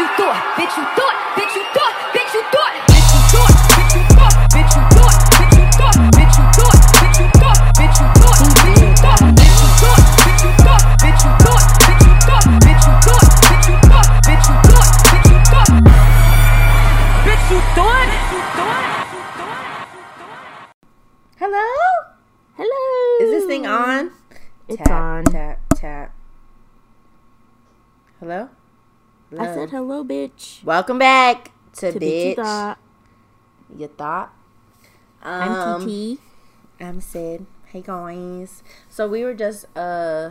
you thought, bitch you thought, bitch you thought, said hello, bitch. Welcome back to, To Bitch. bitch you thought. You thought? I'm Um, TT. I'm Cyd. Hey guys. So we were just uh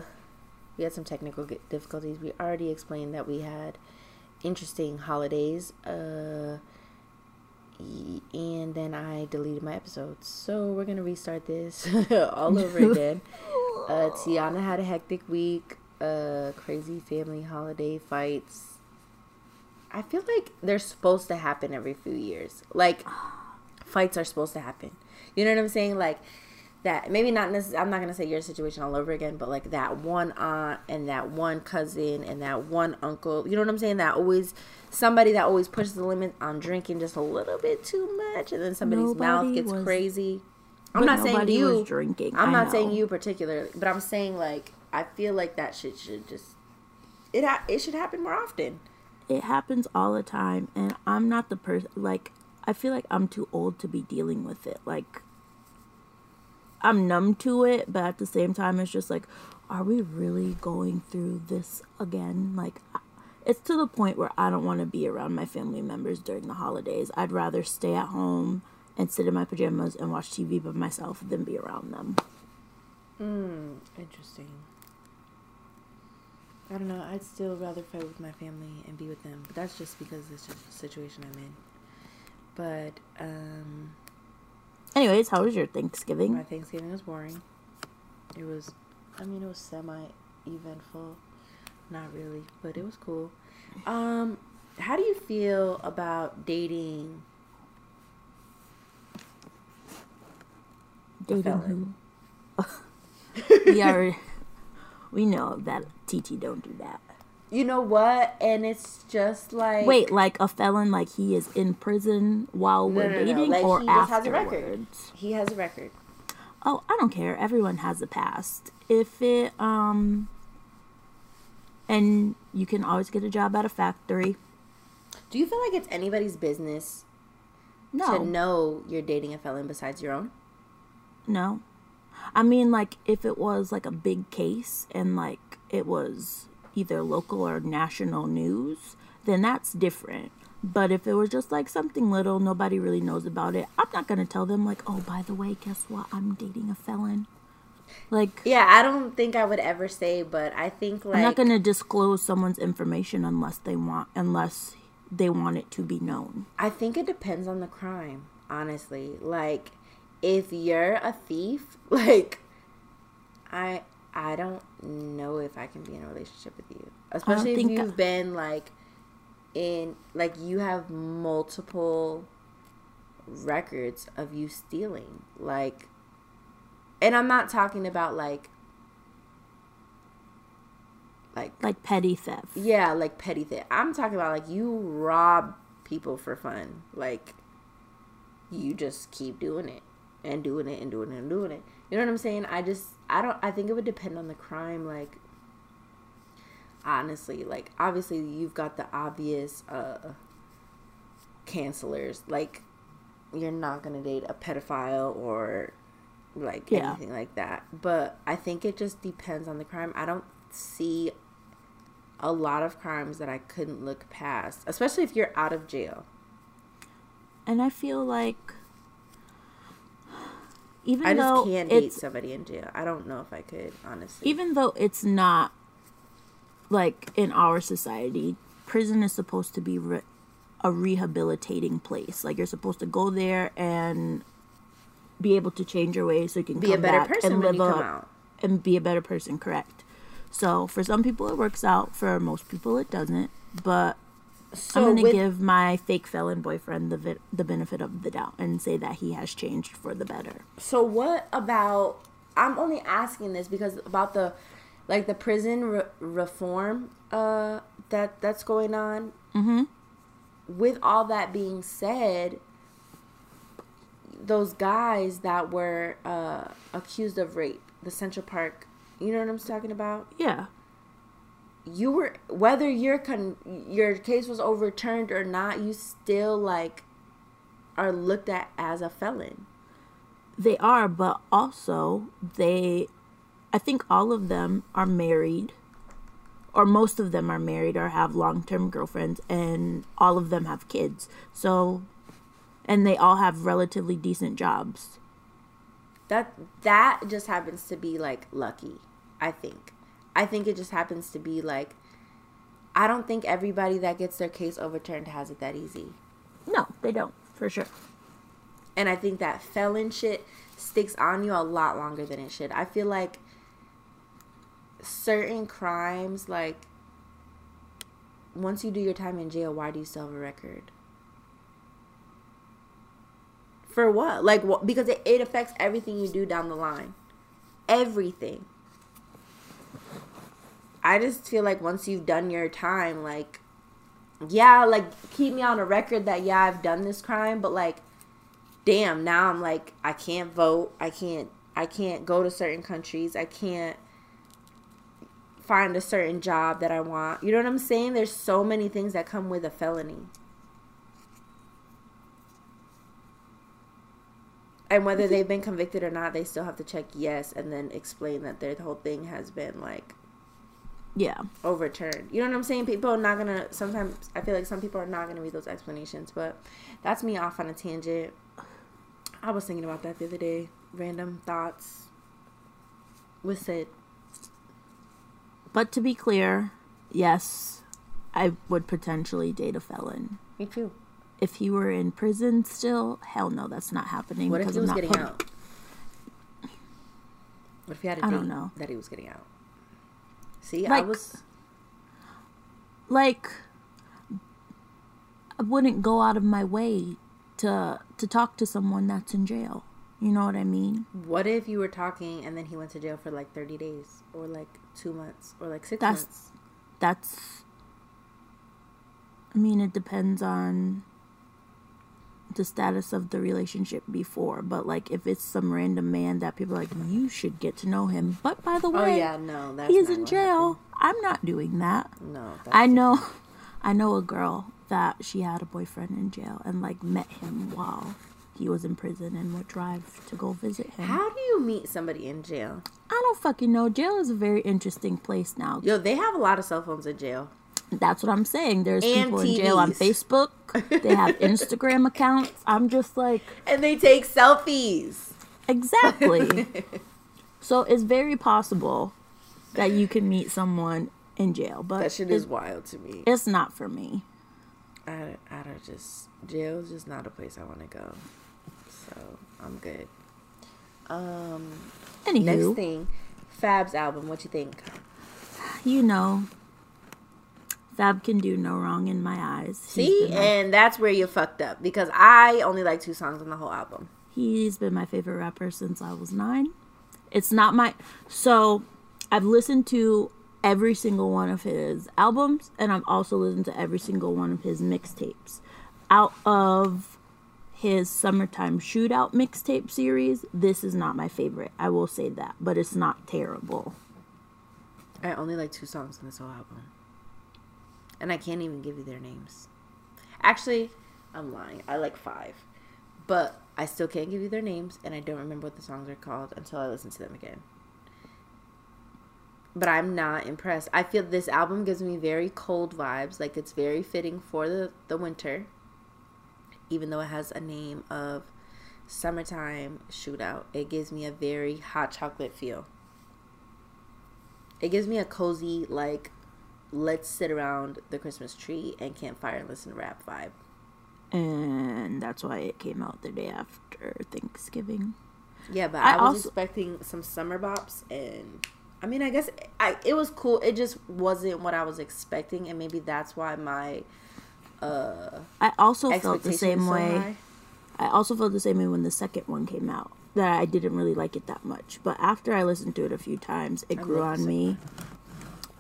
we had some technical difficulties. We already explained that we had interesting holidays. Uh and then I deleted my episodes. So we're gonna restart this all over again. Uh Tiana had a hectic week. Uh crazy family holiday fights. I feel like they're supposed to happen every few years. Like fights are supposed to happen. You know what I'm saying? Like that maybe not necessarily I'm not gonna say your situation all over again, but like that one aunt and that one cousin and that one uncle, you know what I'm saying? That always somebody that always pushes the limit on drinking just a little bit too much and then somebody's mouth gets was- crazy. I'm not saying you drinking, I'm not saying you particularly, but I'm saying like I feel like that shit should just it ha- it should happen more often. It happens all the time, and I'm not the person. Like, I feel like I'm too old to be dealing with it. Like, I'm numb to it, but at the same time, it's just like, are we really going through this again? Like, it's to the point where I don't want to be around my family members during the holidays. I'd rather stay at home and sit in my pajamas and watch TV by myself than be around them. Mm, interesting. I don't know. I'd still rather fight with my family and be with them, but that's just because is the situation I'm in. But um, Anyways, how was your Thanksgiving? my Thanksgiving was boring. It was, I mean, it was semi-eventful. Not really, but it was cool. Um, how do you feel about dating? Dating felon. who? we are. We know that TT don't do that. You know what? And it's just like Wait, like a felon, like he is in prison while No, we're no, no, dating, like or he just has a record. afterwards? he has a record. Oh, I don't care. Everyone has a past. If it um, and you can always get a job at a factory. Do you feel like it's anybody's business No, to know you're dating a felon besides your own? no. I mean, like if it was like a big case and like it was either local or national news, then that's different. But if it was just like something little, nobody really knows about it. I'm not gonna tell them like, oh, by the way, guess what? I'm dating a felon. Like, Yeah, I don't think I would ever say, but I think like I'm not gonna disclose someone's information unless they want, unless they want it to be known. I think it depends on the crime, honestly. Like if you're a thief, like I I don't know if I can be in a relationship with you. Especially if you've I- been like in like you have multiple records of you stealing. Like and I'm not talking about like like Like petty theft. yeah, like petty theft. I'm talking about like you rob people for fun. Like you just keep doing it and doing it and doing it and doing it. You know what I'm saying? I just I don't I think it would depend on the crime like honestly, like obviously you've got the obvious uh cancelers like you're not going to date a pedophile or like Yeah. anything like that. But I think it just depends on the crime. I don't see a lot of crimes that I couldn't look past, especially if you're out of jail. And I feel like even I though just can't date somebody in jail. I don't know if I could, honestly. even though it's not like in our society, prison is supposed to be re- a rehabilitating place. Like you're supposed to go there and be able to change your ways so you can Be a better person and when live you come a- out. and be a better person. Correct. So for some people it works out. For most people it doesn't. But so I'm gonna with- give my fake felon boyfriend the vi- the benefit of the doubt and say that he has changed for the better. So what about? I'm only asking this because about the, like the prison re- reform uh that that's going on. Mm-hmm. With all that being said, those guys that were uh, accused of rape, the Central Park, you know what I'm talking about? Yeah. You were whether your con- your case was overturned or not, you still like are looked at as a felon. They are, but also they I think all of them are married or most of them are married or have long-term girlfriends and all of them have kids. So and they all have relatively decent jobs. That that just happens to be like lucky, I think. I think it just happens to be like I don't think everybody that gets their case overturned has it that easy. No, they don't, for sure. And I think that felon shit sticks on you a lot longer than it should. I feel like certain crimes, like, once you do your time in jail, why do you still have a record? For what? Like, what? Because it, it affects everything you do down the line. Everything. I just feel like once you've done your time, like, yeah, like, keep me on a record that, yeah, I've done this crime, but, like, damn, now I'm like, I can't vote. I can't, I can't go to certain countries. I can't find a certain job that I want. You know what I'm saying? There's so many things that come with a felony. And whether they've been convicted or not, they still have to check yes and then explain that their whole thing has been like Yeah. overturned. You know what I'm saying? People are not gonna. Sometimes I feel like some people are not gonna read those explanations, but that's me off on a tangent. I was thinking about that the other day. Random thoughts with Cyd. But to be clear, yes, I would potentially date a felon. Me too. If he were in prison still, hell no, that's not happening. What if because he I'm was not getting out? What if he had a I date don't know. that he was getting out? See, I Like- was. Like, I wouldn't go out of my way to to talk to someone that's in jail. You know what I mean? What if you were talking and then he went to jail for like 30 days or like two months or like six That's months? that's. I mean, it depends on the status of the relationship before, but like if it's some random man that people are like, you should get to know him. But by the way, Oh, way, yeah, no. That's he's in jail. I'm not doing that. No. I know, I know a girl that she had a boyfriend in jail and like met him while he was in prison and would drive to go visit him. How do you meet somebody in jail? I don't fucking know. Jail is a very interesting place now. Yo, they have a lot of cell phones in jail. That's what I'm saying. There's And people in jail on Facebook. They have Instagram accounts. I'm just like, And they take selfies. exactly. so it's very possible that you can meet someone in jail, but That shit is wild to me. it's not for me. I, I don't just jail is just not a place I want to go. So I'm good. Um, Anywho, next thing, Fab's album. What you think? you know, Fab can do no wrong in my eyes. See, my- and that's where you fucked up because I only like two songs on the whole album. He's been my favorite rapper since I was nine. It's not my. So I've listened to every single one of his albums, and I've also listened to every single one of his mixtapes. Out of his summertime shootout mixtape series, this is not my favorite. I will say that, but it's not terrible. I only like two songs on this whole album, and I can't even give you their names. Actually, I'm lying. I like five, but I still can't give you their names, and I don't remember what the songs are called until I listen to them again. But I'm not impressed. I feel this album gives me very cold vibes. Like it's very fitting for the, the winter, even though it has a name of summertime shootout. It gives me a very hot chocolate feel. It gives me a cozy, like, let's sit around the Christmas tree and campfire and listen to rap vibe. And that's why it came out the day after Thanksgiving. Yeah, but I I, was also- expecting some summer bops, and I mean, I guess I it was cool. It just wasn't what I was expecting, and maybe that's why my uh I also felt the same so way. high. I also felt the same way when the second one came out. That I didn't really like it that much. But after I listened to it a few times, it I grew on me.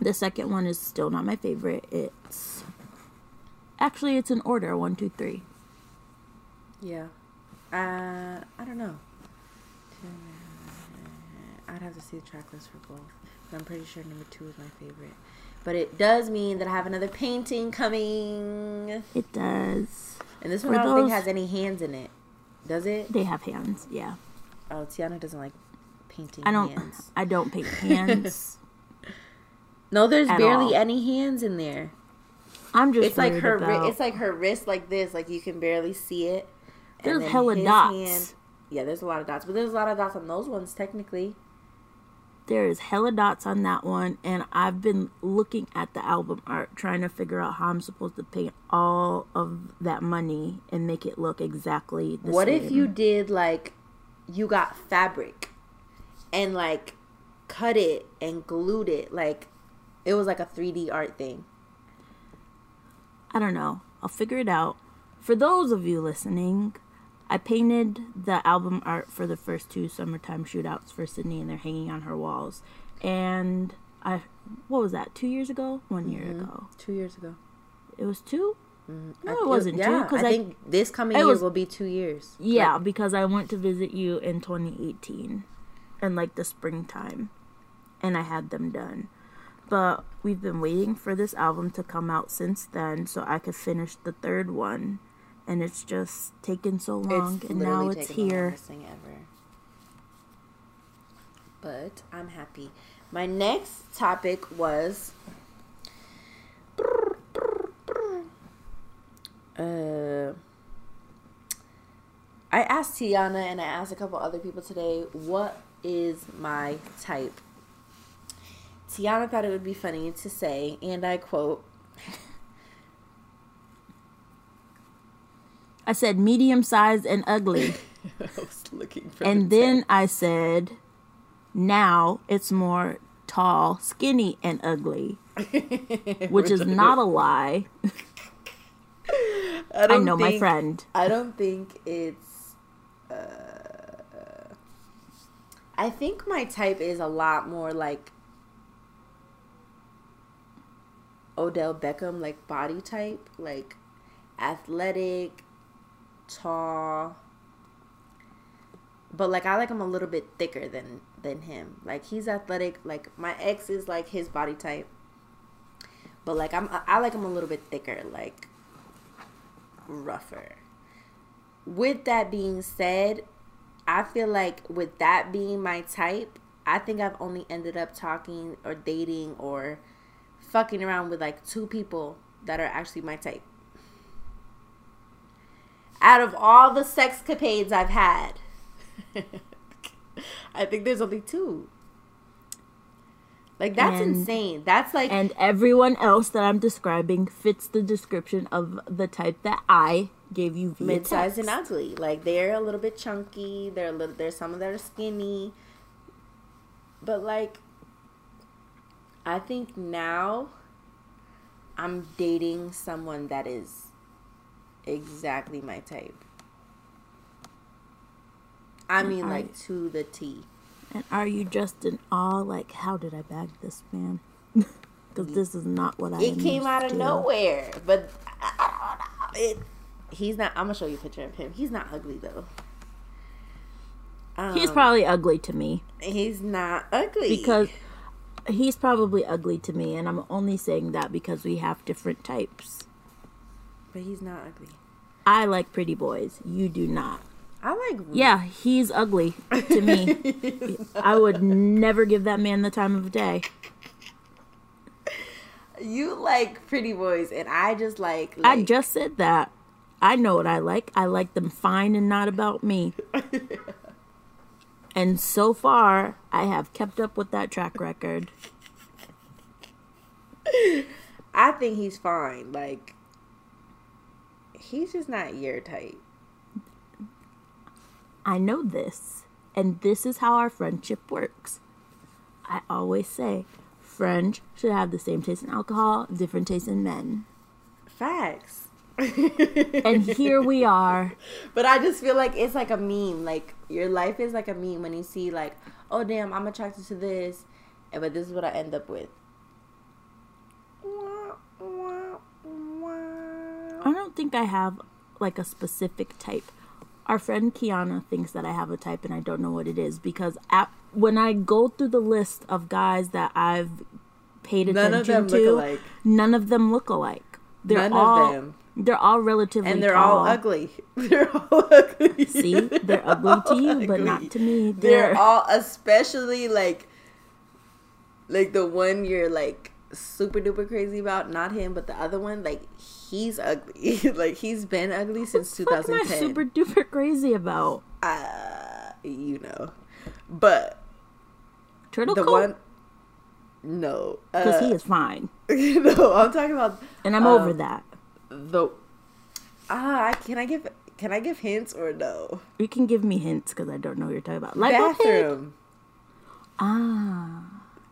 The second one is still not my favorite. It's Actually, it's in order one, two, three. Yeah. Uh, I don't know. I'd have to see the track list for both. But I'm pretty sure number two is my favorite. But it does mean that I have another painting coming. It does. And this one For I don't think has any hands in it. Does it? They have hands. Yeah. Oh, Tiana doesn't like painting I don't. hands. I don't paint hands. No, there's barely all. any hands in there. I'm just. It's like her. Ri- About, it's like her wrist, like this. Like you can barely see it. There's hella dots. yeah, there's a lot of dots, but there's a lot of dots on those ones technically. there is hella dots on that one, and I've been looking at the album art, trying to figure out how I'm supposed to paint all of that money and make it look exactly the What same. What if you did like you got fabric and like cut it and glued it like it was like a 3D art thing. I don't know. I'll figure it out. For those of you listening, I painted the album art for the first two summertime shootouts for Sydney, and they're hanging on her walls. And I, what was that? Two years ago? One year Mm-hmm. ago? 2 years ago. It was two. No, I- it wasn't two. Yeah, Because I, I, think this coming year was- will be 2 years. yeah, Like, because I went to visit you in 2018, in like the springtime, and I had them done. But we've been waiting for this album to come out since then, so I could finish the third one, and it's just taken so long, it's and now it's here. longest thing ever. But I'm happy. My next topic was uh I asked Tiana and I asked a couple other people today, what is my type? Tiana thought it would be funny to say, and I quote, I said medium sized and ugly, I was looking for and the then I said, now it's more tall, skinny, and ugly, which is not a lie. I don't know my think- friend. I don't think it's. Uh, I think my type is a lot more like Odell Beckham, like body type, like athletic, tall. But like I like him a little bit thicker than than him. Like he's athletic. Like my ex is like his body type. But like I'm I like him a little bit thicker, like rougher. With that being said, I feel like with that being my type, I think I've only ended up talking or dating or fucking around with like two people that are actually my type. Out of all the sex capades I've had, I think there's only two. Like that's And- insane. That's like And everyone else that I'm describing fits the description of the type that I gave you via mid-sized and ugly. Like they're a little bit chunky. They're a little. There's some of that are skinny. But like, I think now I'm dating someone that is exactly my type. I mean, like you- to the T. And are you just in awe? Like, how did I bag this man? Because this is not what I. It came out of nowhere, but I, don't know. It. He's not. I'm gonna show you a picture of him. He's not ugly though. He's Um, probably ugly to me He's not ugly because he's probably ugly to me, and I'm only saying that because we have different types. but he's not ugly. I like pretty boys. You do not. I like. Yeah, he's ugly to me. I would never give that man the time of day. You like pretty boys, and I just like. I just said that. I know what I like. I like them fine and not about me. and so far, I have kept up with that track record. I think he's fine. Like. He's just not your type. I know this, and this is how our friendship works. I always say, friends should have the same taste in alcohol, different taste in men. Facts. And here we are. But I just feel like it's like a meme. Like your life is like a meme when you see like, oh damn, I'm attracted to this, and but this is what I end up with. I don't think I have like a specific type. Our friend Kiana thinks that I have a type and I don't know what it is because at, when I go through the list of guys that I've paid None of attention them to, look alike. none of them look alike. They're None all of them. They're all relatively And they're tall. all ugly. They're all ugly. See, they're ugly to you, but not to me. They're They're, all especially like like the one you're like super duper crazy about, not him, but the other one, like he's ugly. like he's been ugly since what am I 2010. super duper crazy about? uh, you know. But Turtle the coat? one no. because Uh, he is fine, no, I'm talking about and I'm over um, that. The ah, can I give can I give hints or no? You can give me hints because I don't know what you're talking about. Like. Bathroom. ah,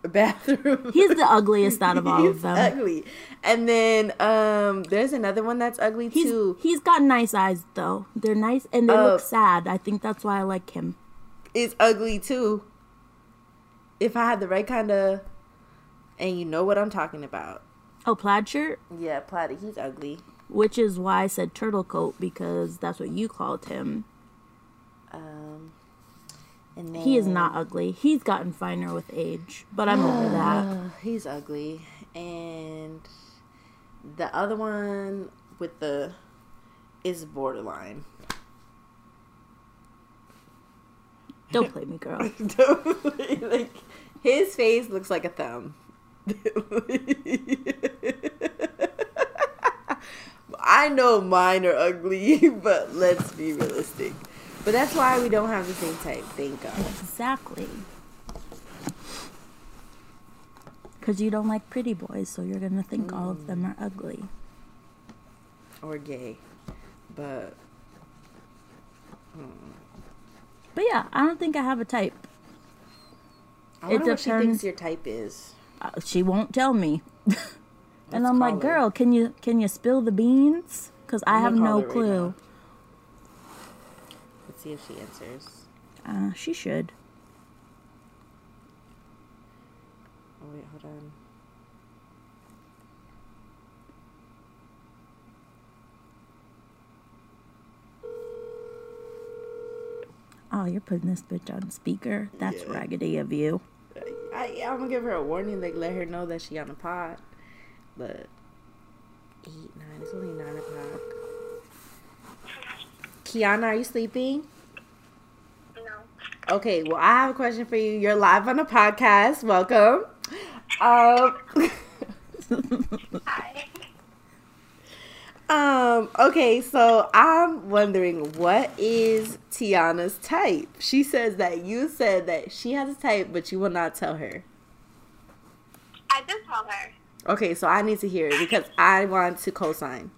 Bathroom. he's the ugliest out of all He's of them. ugly. And then um there's another one that's ugly He's too. he's got nice eyes though. They're nice and they Oh. look sad. I think that's why I like him. Is ugly too. If I had the right kind of and you know what I'm talking about. Oh, plaid shirt, Yeah, plaid. he's ugly. which is why I said turtle coat because that's what you called him. Um and then He is not ugly. He's gotten finer with age, but I'm over that. He's ugly. And the other one with the is borderline. Don't play me, girl. like his face looks like a thumb. I know mine are ugly, but let's be realistic. But that's why we don't have the same type. Thank God. Exactly. Because you don't like pretty boys, so you're gonna think all of them are ugly. Or gay. But But yeah, I don't think I have a type. I wonder what she depends. thinks your type is. Uh, she won't tell me. and Let's I'm like, her. girl, can you can you spill the beans? Because I have no her right clue. Let's see if she answers. uh, she should. Oh wait, hold on. Oh, you're putting this bitch on speaker. That's Yeah. raggedy of you. I, I'm gonna give her a warning, like let her know that she on the pod. But eight, nine, it's only nine o'clock. Kiana, are you sleeping? No. Okay, well I have a question for you. You're live on a podcast. Welcome. Um, Hi. um, okay, so I'm wondering what is Tiana's type? She says that you said that she has a type, but you will not tell her. I did tell her. Okay, so I need to hear it because I want to co-sign.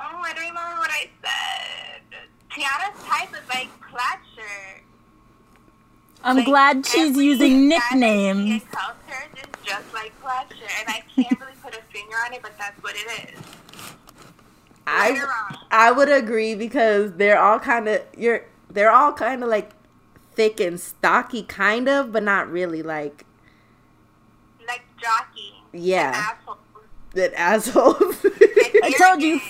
Oh, I don't remember what I said. Tiana's type is like plaid shirt. I'm Like, glad she's using guy that she nicknames. encounters is just like plaid shirt, and I can't really put a finger on it, but that's what it is. I? I would agree because they're all kind of you're they're all kind of like thick and stocky, kind of, but not really. Like Like jockey. Yeah, Asshole. that assholes. I told you.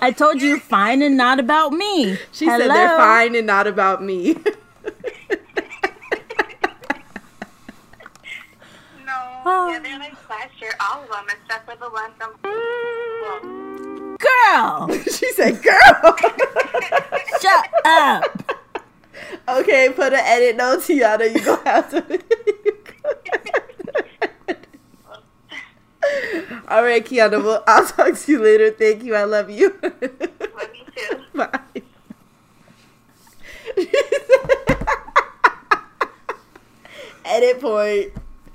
I told you fine and not about me. she said they're fine and not about me. No. Oh. Yeah, they're like plaid shirt, all of them, except for the one from. Well, Girl, she said, "Girl." shut up. okay, put an edit note, Tiana. You gonna have to. All right, Kiana. Well, I'll talk to you later. Thank you. I love you. love you too. Bye. Edit point.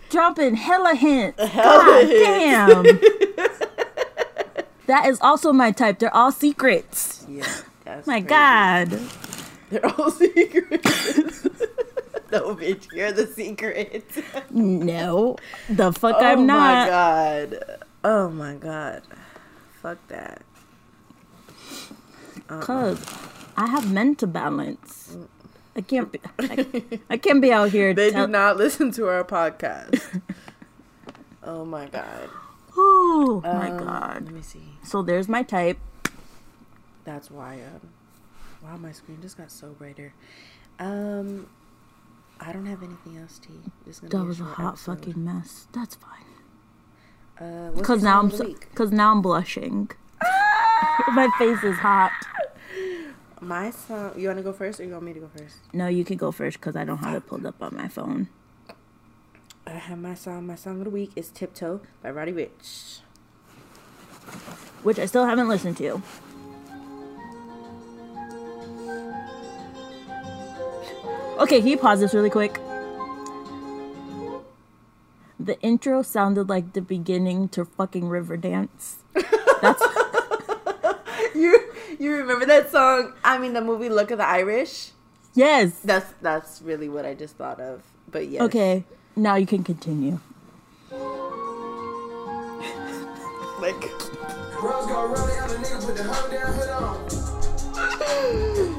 Dropping hella hints. Hella God hints. damn. that is also my type. They're all secrets. Yeah, that's My crazy. God. They're all secrets. No, bitch, you're the secret. No. The fuck oh I'm not. Oh my god. Oh my god. Fuck that. Cause I have men to balance. I can't be. I, I can't be out here. They tell- do not listen to our podcast. oh my god. Oh my Um, god. Let me see. So there's my type. That's why. Um, wow, my screen just got so brighter. Um, I don't have anything else, T. That was a short hot episode. fucking mess. That's fine. Uh, Cause now I'm so, cause now I'm blushing. my face is hot. My song. You want to go first, or you want me to go first? No, you can go first because I don't have it pulled up on my phone. I have my song. My song of the week is "Tiptoe" by Roddy Ricch. which I still haven't listened to. Okay, can you pause this really quick? The intro sounded like the beginning to fucking Riverdance. That's You you remember that song? I mean, the movie "Look of the Irish." yes. That's that's really what I just thought of. But yes. Okay, now you can continue. Like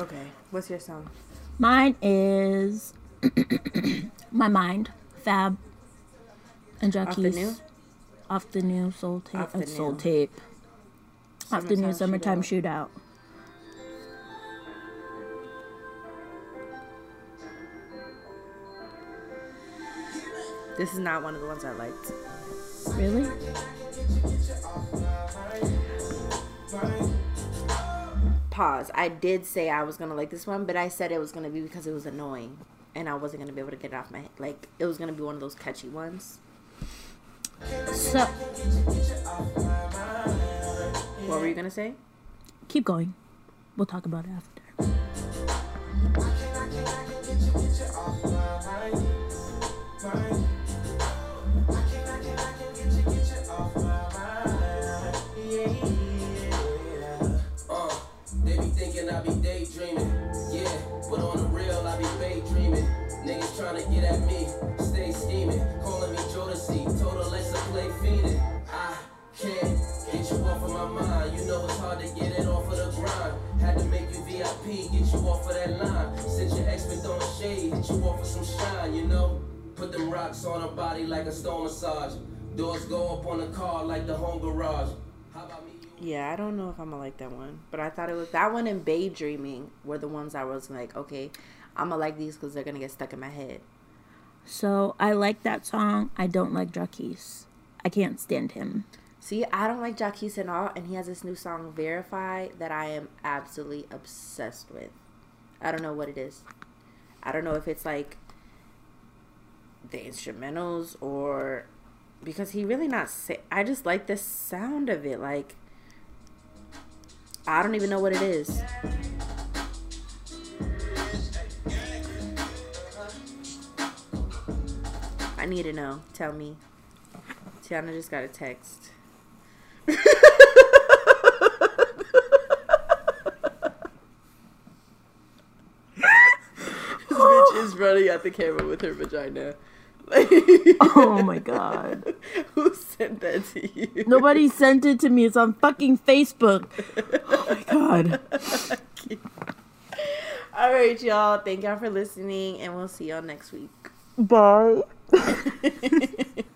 Okay. What's your song? Mine is My Mind, Fab, and Off the Jacquees. new? Off the new Soul Tape. Off the uh, Soul new. Tape. Off the new Summertime Summertime Shootout. Shootout. This is not one of the ones I liked. Really? Pause. I did say I was gonna like this one, but I said it was gonna be because it was annoying, and I wasn't gonna be able to get it off my head. Like it was gonna be one of those catchy ones. So, What were you gonna say? keep going. We'll talk about it after. I be daydreaming. Yeah, but on the real, I be daydreaming. Niggas tryna get at me, stay scheming. Calling me Jodeci, total Alexa play fiending. I can't get you off of my mind. You know it's hard to get it off of the grind. Had to make you VIP, get you off of that line. Since your ex been throwing shade, hit you off with some shine, you know? Put them rocks on her body like a stone massage. Doors go up on the car like the home garage. How about me? You Yeah, I don't know if I'm gonna like that one, but I thought it was that one and Bay Dreaming were the ones I was like, okay, I'm gonna like these because they're gonna get stuck in my head. So, I like that song. I don't like Jacquees. I can't stand him. See, I don't like Jacquees at all, and he has this new song, Verify, that I am absolutely obsessed with. I don't know what it is. I don't know if it's like the instrumentals or because he really not say I just like the sound of it. Like I don't even know what it is. I need to know. Tell me. Tiana just got a text. this bitch is running at the camera with her vagina. Oh my god. Who sent that to you? Nobody sent it to me. It's on fucking Facebook. Oh my god. All right, y'all. Thank y'all for listening, and we'll see y'all next week. Bye.